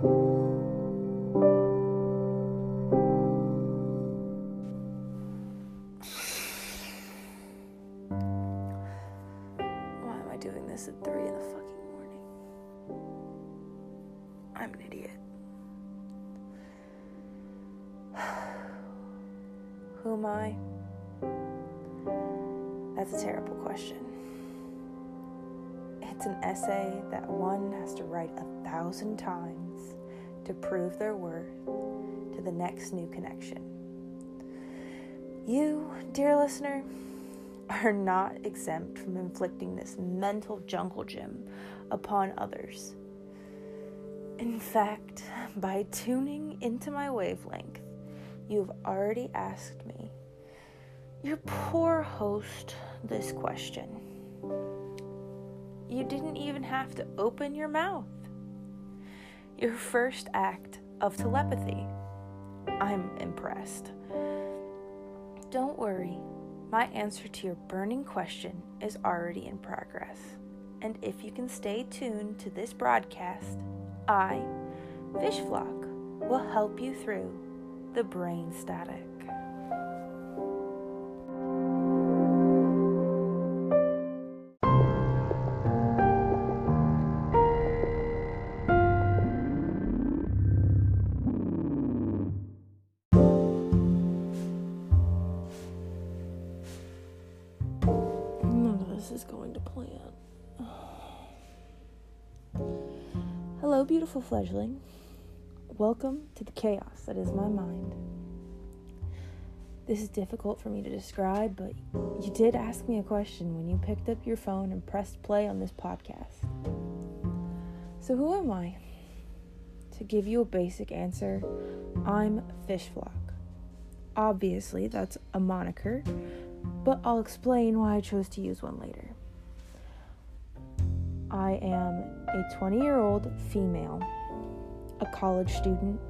Why am I doing this at 3 in the fucking morning? I'm an idiot. Who am I? That's a terrible question. It's an essay that one has to write a thousand times to prove their worth to the next new connection. You, dear listener, are not exempt from inflicting this mental jungle gym upon others. In fact, by tuning into my wavelength, you've already asked me, your poor host, this question. You didn't even have to open your mouth. Your first act of telepathy. I'm impressed. Don't worry, my answer to your burning question is already in progress. And if you can stay tuned to this broadcast, I, Fishflock, will help you through the brain static. Beautiful fledgling. Welcome to the chaos that is my mind. This is difficult for me to describe, but you did ask me a question when you picked up your phone and pressed play on this podcast. So, who am I? To give you a basic answer, I'm Fishflock. Obviously, that's a moniker, but I'll explain why I chose to use one later. I am a 20 year old female, a college student,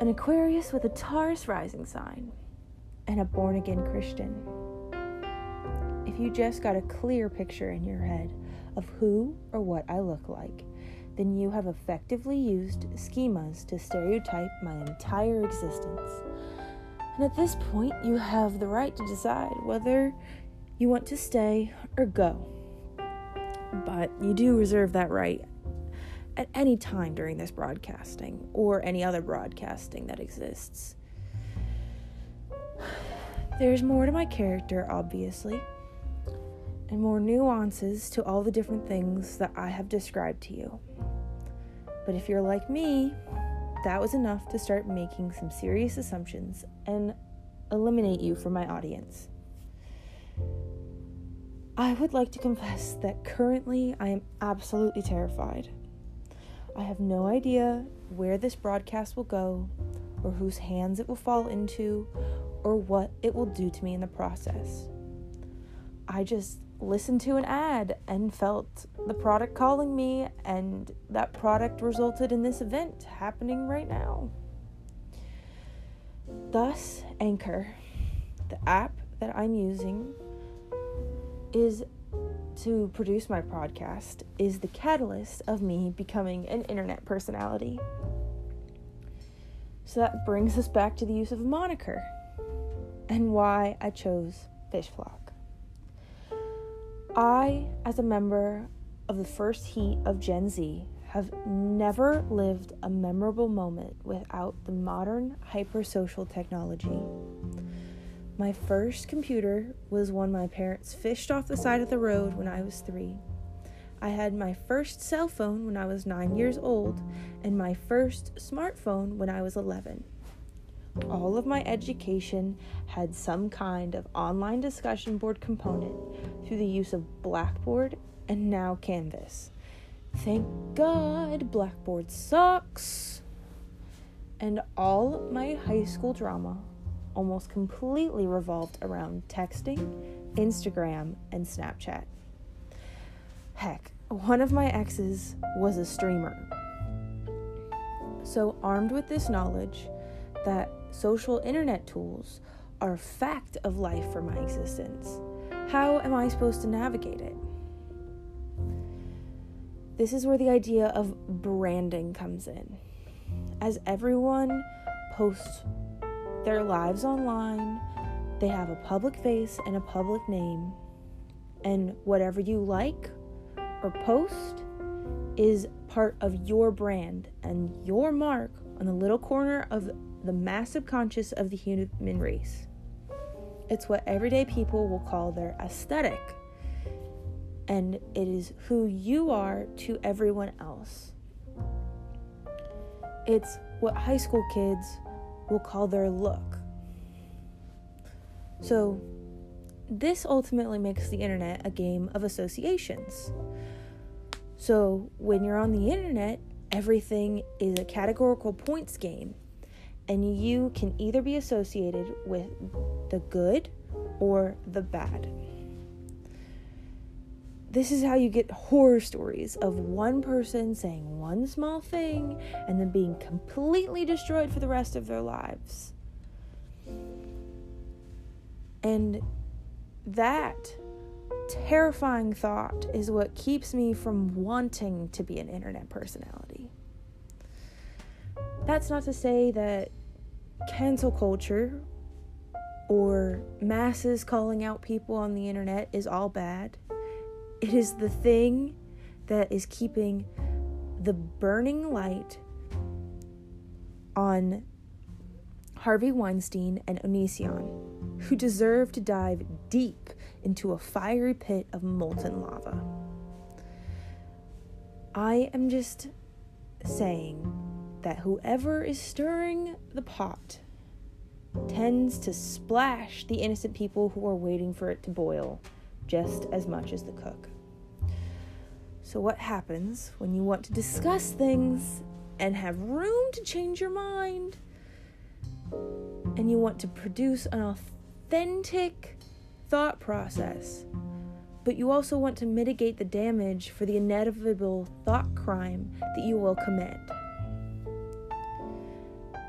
an Aquarius with a Taurus rising sign, and a born again Christian. If you just got a clear picture in your head of who or what I look like, then you have effectively used schemas to stereotype my entire existence. And at this point, you have the right to decide whether you want to stay or go. But you do reserve that right at any time during this broadcasting or any other broadcasting that exists. There's more to my character, obviously, and more nuances to all the different things that I have described to you. But if you're like me, that was enough to start making some serious assumptions and eliminate you from my audience. I would like to confess that currently I am absolutely terrified. I have no idea where this broadcast will go, or whose hands it will fall into, or what it will do to me in the process. I just listened to an ad and felt the product calling me, and that product resulted in this event happening right now. Thus, Anchor, the app that I'm using, is to produce my podcast, is the catalyst of me becoming an internet personality. So that brings us back to the use of a moniker and why I chose Fishflock. I, as a member of the first heat of Gen Z, have never lived a memorable moment without the modern hypersocial technology. My first computer was one my parents fished off the side of the road when I was three. I had my first cell phone when I was nine years old, and my first smartphone when I was 11. All of my education had some kind of online discussion board component through the use of Blackboard and now Canvas. Thank God Blackboard sucks. And all my high school drama almost completely revolved around texting, Instagram, and Snapchat. Heck, one of my exes was a streamer. So, armed with this knowledge that social internet tools are a fact of life for my existence, how am I supposed to navigate it? This is where the idea of branding comes in. as everyone posts their lives online, they have a public face and a public name. And whatever you like or post is part of your brand and your mark on the little corner of the massive conscious of the human race. It's what everyday people will call their aesthetic. And it is who you are to everyone else. It's what high school kids will call their look. So, this ultimately makes the internet a game of associations. So, when you're on the internet, everything is a categorical points game, and you can either be associated with the good or the bad. This is how you get horror stories of one person saying one small thing and then being completely destroyed for the rest of their lives. And that terrifying thought is what keeps me from wanting to be an internet personality. That's not to say that cancel culture or masses calling out people on the internet is all bad. It is the thing that is keeping the burning light on Harvey Weinstein and Onision, who deserve to dive deep into a fiery pit of molten lava. I am just saying that whoever is stirring the pot tends to splash the innocent people who are waiting for it to boil just as much as the cook. So, what happens when you want to discuss things and have room to change your mind? and you want to produce an authentic thought process, but you also want to mitigate the damage for the inevitable thought crime that you will commit.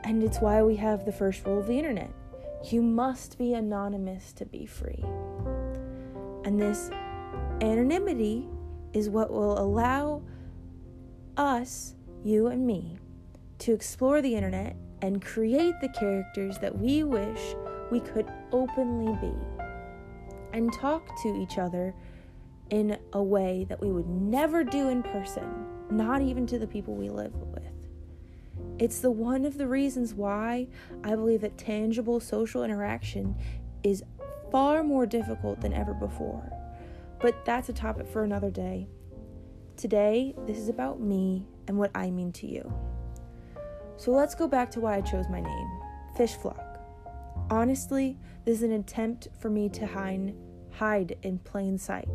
And it's why we have the first rule of the internet you must be anonymous to be free. And this anonymity is what will allow us, you and me, to explore the internet and create the characters that we wish we could openly be and talk to each other in a way that we would never do in person, not even to the people we live with. It's the one of the reasons why I believe that tangible social interaction is far more difficult than ever before. But that's a topic for another day. Today, this is about me and what I mean to you. So let's go back to why I chose my name Fish Flock. Honestly, this is an attempt for me to hide, hide in plain sight.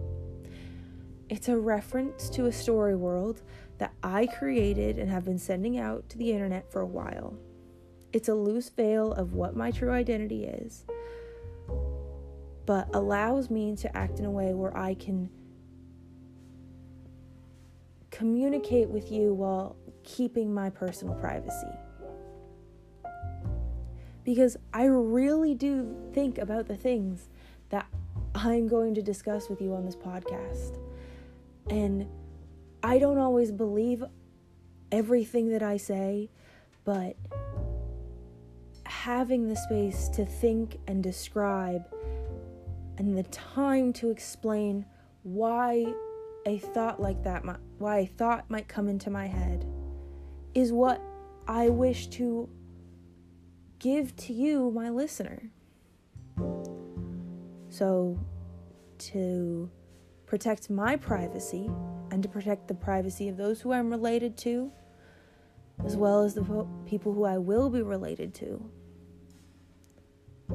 It's a reference to a story world that I created and have been sending out to the internet for a while. It's a loose veil of what my true identity is, but allows me to act in a way where I can communicate with you while keeping my personal privacy. Because I really do think about the things that I'm going to discuss with you on this podcast. And I don't always believe everything that I say, but having the space to think and describe and the time to explain why a thought like that, why a thought might come into my head is what I wish to give to you, my listener. So, to protect my privacy and to protect the privacy of those who I'm related to, as well as the people who I will be related to,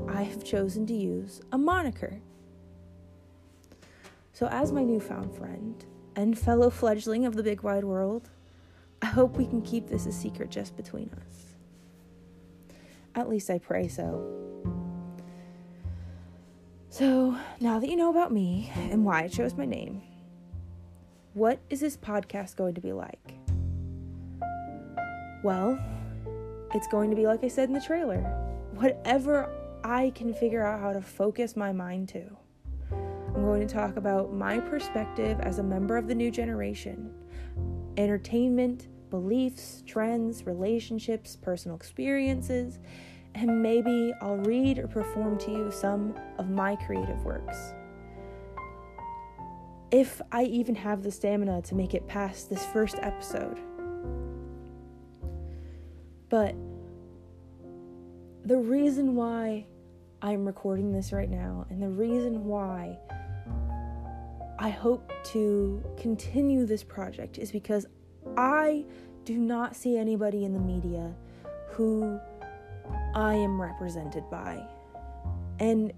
I have chosen to use a moniker. So, as my newfound friend and fellow fledgling of the big wide world, I hope we can keep this a secret just between us. At least I pray so. So, now that you know about me and why I chose my name, what is this podcast going to be like? Well, it's going to be like I said in the trailer whatever I can figure out how to focus my mind to. I'm going to talk about my perspective as a member of the new generation, entertainment, beliefs, trends, relationships, personal experiences, and maybe I'll read or perform to you some of my creative works. If I even have the stamina to make it past this first episode. But the reason why I'm recording this right now and the reason why I hope to continue this project is because I do not see anybody in the media who I am represented by. And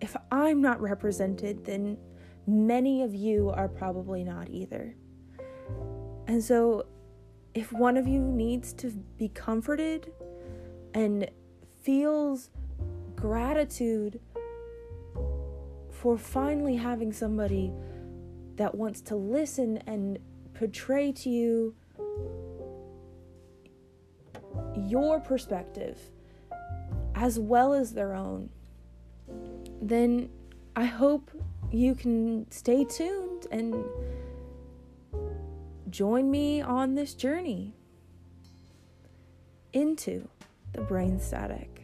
if I'm not represented, then many of you are probably not either. And so, if one of you needs to be comforted and feels gratitude for finally having somebody that wants to listen and portray to you your perspective as well as their own, then I hope you can stay tuned and join me on this journey into the brain static.